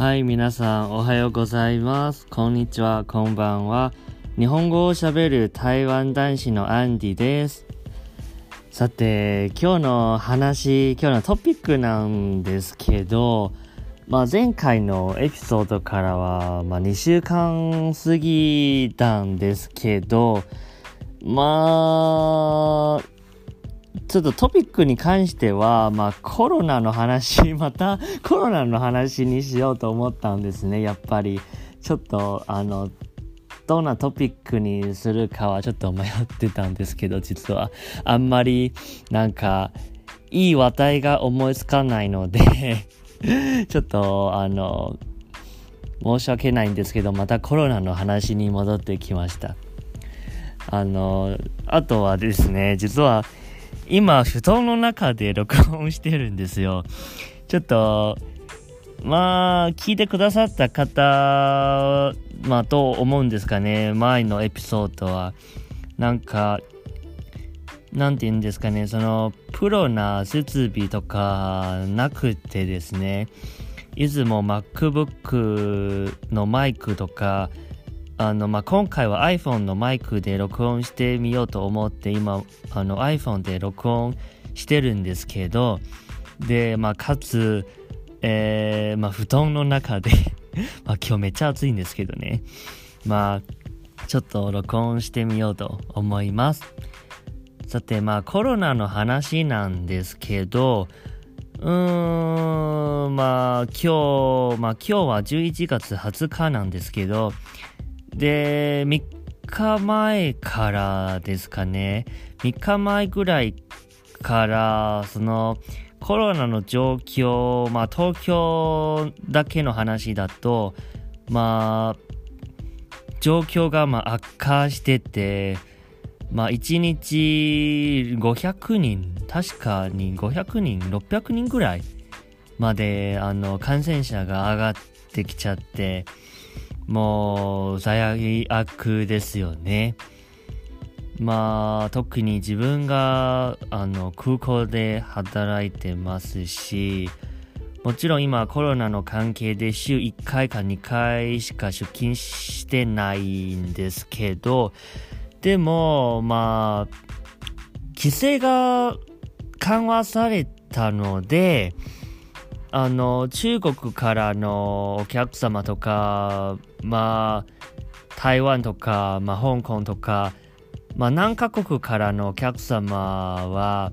はい、皆さんおはようございます。こんにちは、こんばんは。日本語を喋る台湾男子のアンディです。さて、今日の話、今日のトピックなんですけど、まあ、前回のエピソードからは、まあ、2週間過ぎたんですけど、まあ、ちょっとトピックに関しては、まあコロナの話、またコロナの話にしようと思ったんですね、やっぱり。ちょっと、あの、どんなトピックにするかはちょっと迷ってたんですけど、実は。あんまり、なんか、いい話題が思いつかないので ちょっと、あの、申し訳ないんですけど、またコロナの話に戻ってきました。あの、あとはですね、実は、今、布団の中で録音してるんですよ。ちょっと、まあ、聞いてくださった方、まあ、と思うんですかね？前のエピソードは。なんか、なんて言うんですかね？その、プロな設備とかなくてですね。いつも MacBook のマイクとか、あの、まあ、今回は iPhone のマイクで録音してみようと思って今あの iPhone で録音してるんですけどで、まあ、かつ、えー、まあ、布団の中で ま今日めっちゃ暑いんですけどね。まあちょっと録音してみようと思います。さてまあコロナの話なんですけどうーんまあ今日まあ今日は11月20日なんですけどで、3日前からですかね、3日前ぐらいから、その、コロナの状況、まあ東京だけの話だと、まあ、状況がまあ悪化してて、まあ1日500人、確かに500人、600人ぐらいまであの感染者が上がってきちゃって、もう最悪ですよね。まあ特に自分があの空港で働いてますしもちろん今コロナの関係で週1回か2回しか出勤してないんですけどでもまあ規制が緩和されたのであの、中国からのお客様とか、まあ、台湾とか、まあ、香港とか、まあ、何カ国からのお客様は、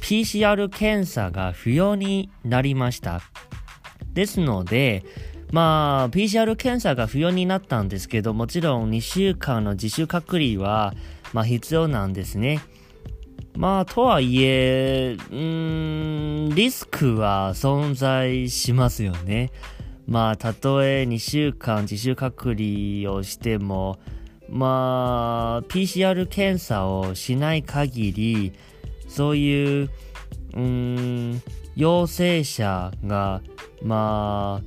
PCR 検査が不要になりました。ですので、まあ、PCR 検査が不要になったんですけど、もちろん2週間の自主隔離は、まあ、必要なんですね。まあ、とはいえ、うん、リスクは存在しますよね。まあ、たとえ2週間自主隔離をしても、まあ、PCR 検査をしない限り、そういう、うん、陽性者が、ま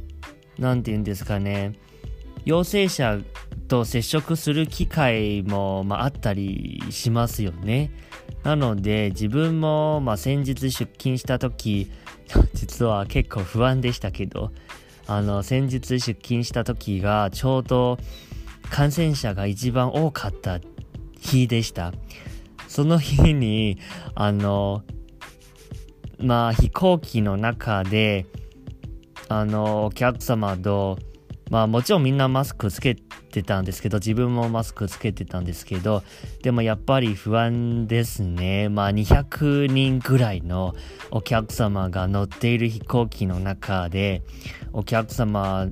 あ、なんて言うんですかね、陽性者と接触する機会も、まあ、あったりしますよね。なので自分も、まあ、先日出勤した時 実は結構不安でしたけどあの先日出勤した時がちょうど感染者が一番多かった日でした。その日にあのまあ飛行機の中であのお客様とまあもちろんみんなマスクつけててたんですけど、自分もマスクつけてたんですけど、でもやっぱり不安ですね。まあ200人ぐらいのお客様が乗っている飛行機の中で、お客様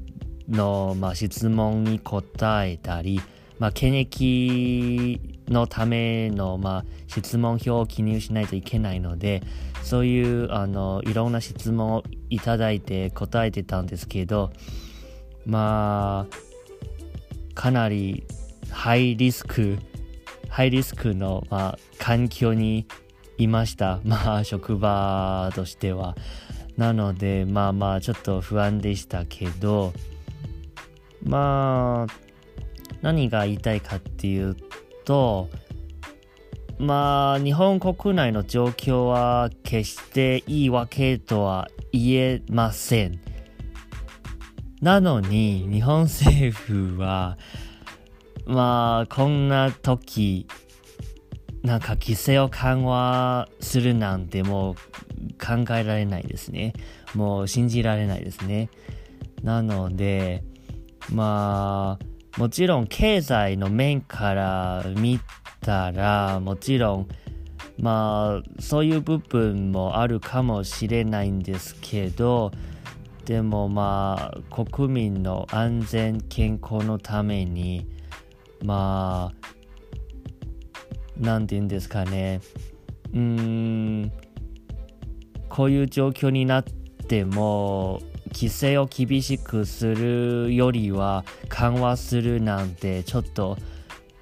の、まあ、質問に答えたり、まあ、検疫のための、まあ、質問票を記入しないといけないので、そういうあのいろんな質問をいただいて答えてたんですけど、まあ、かなりハイリスク、ハイリスクの、まあ、環境にいました。まあ、職場としては。なので、まあまあ、ちょっと不安でしたけど、まあ、何が言いたいかっていうと、まあ、日本国内の状況は決していいわけとは言えません。なのに日本政府はまあこんな時なんか規制を緩和するなんてもう考えられないですね。もう信じられないですね。なので、まあ、もちろん経済の面から見たら、もちろん、まあ、そういう部分もあるかもしれないんですけど、でもまあ、国民の安全健康のために、まあ、なんて言うんですかね、うーん、こういう状況になっても、規制を厳しくするよりは緩和するなんてちょっと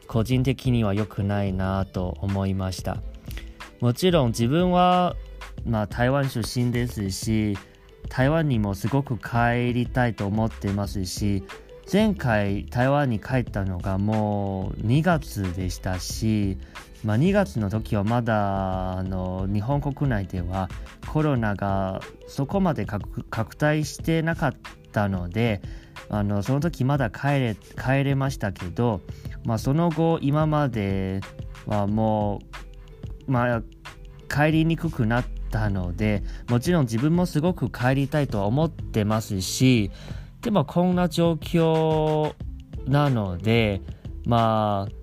個人的には良くないなと思いました。もちろん自分は、まあ、台湾出身ですし台湾にもすごく帰りたいと思っていますし前回台湾に帰ったのがもう2月でしたし、まあ、2月の時はまだあの日本国内ではコロナがそこまで拡大してなかったのであのその時まだ帰れ帰れましたけど、まあ、その後今まではもう、まあ、帰りにくくなってったのでもちろん自分もすごく帰りたいとは思ってますしでもこんな状況なのでまあ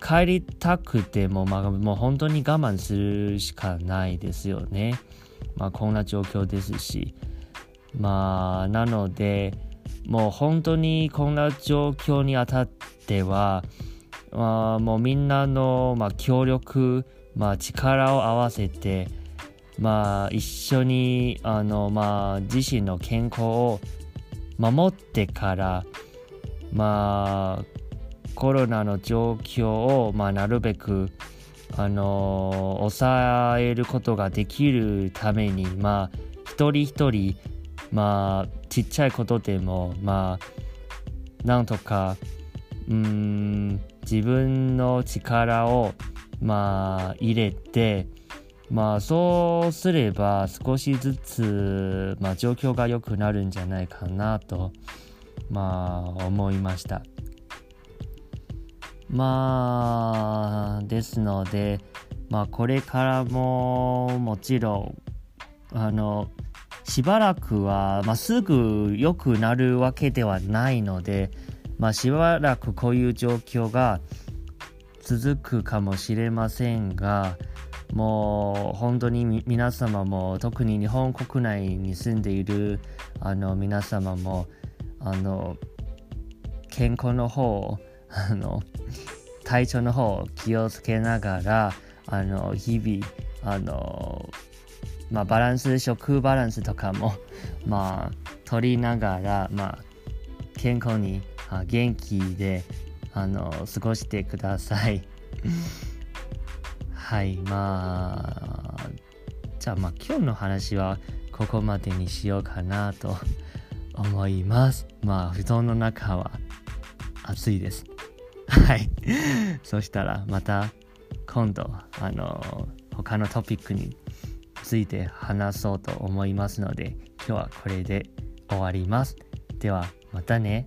帰りたくても、まあ、もう本当に我慢するしかないですよね。まあ、こんな状況ですし。まあ、なので、もう本当にこんな状況にあたっては、まあ、もうみんなの、まあ、協力、まあ、力を合わせて、まあ、一緒にあの、まあ、自身の健康を守ってからまあコロナの状況を、まあ、なるべくあの抑えることができるためにまあ一人一人まあちっちゃいことでもまあなんとかうん自分の力をまあ入れてまあそうすれば少しずつ、まあ、状況が良くなるんじゃないかなとまあ思いました。まあですのでまあこれからももちろんあのしばらくは、まあ、すぐ良くなるわけではないので、まあ、しばらくこういう状況が続くかもしれませんが、もう本当に皆様も特に日本国内に住んでいるあの皆様もあの健康の方あの体調の方気をつけながらあの日々あのまあバランス食バランスとかもまあ取りながらまあ健康に元気であの過ごしてください。はい、まあ、じゃあまあ今日の話はここまでにしようかなと 思います。まあ布団の中は暑いです。はい。そしたらまた今度、あの、他のトピックについて話そうと思いますので、今日はこれで終わります。ではまたね。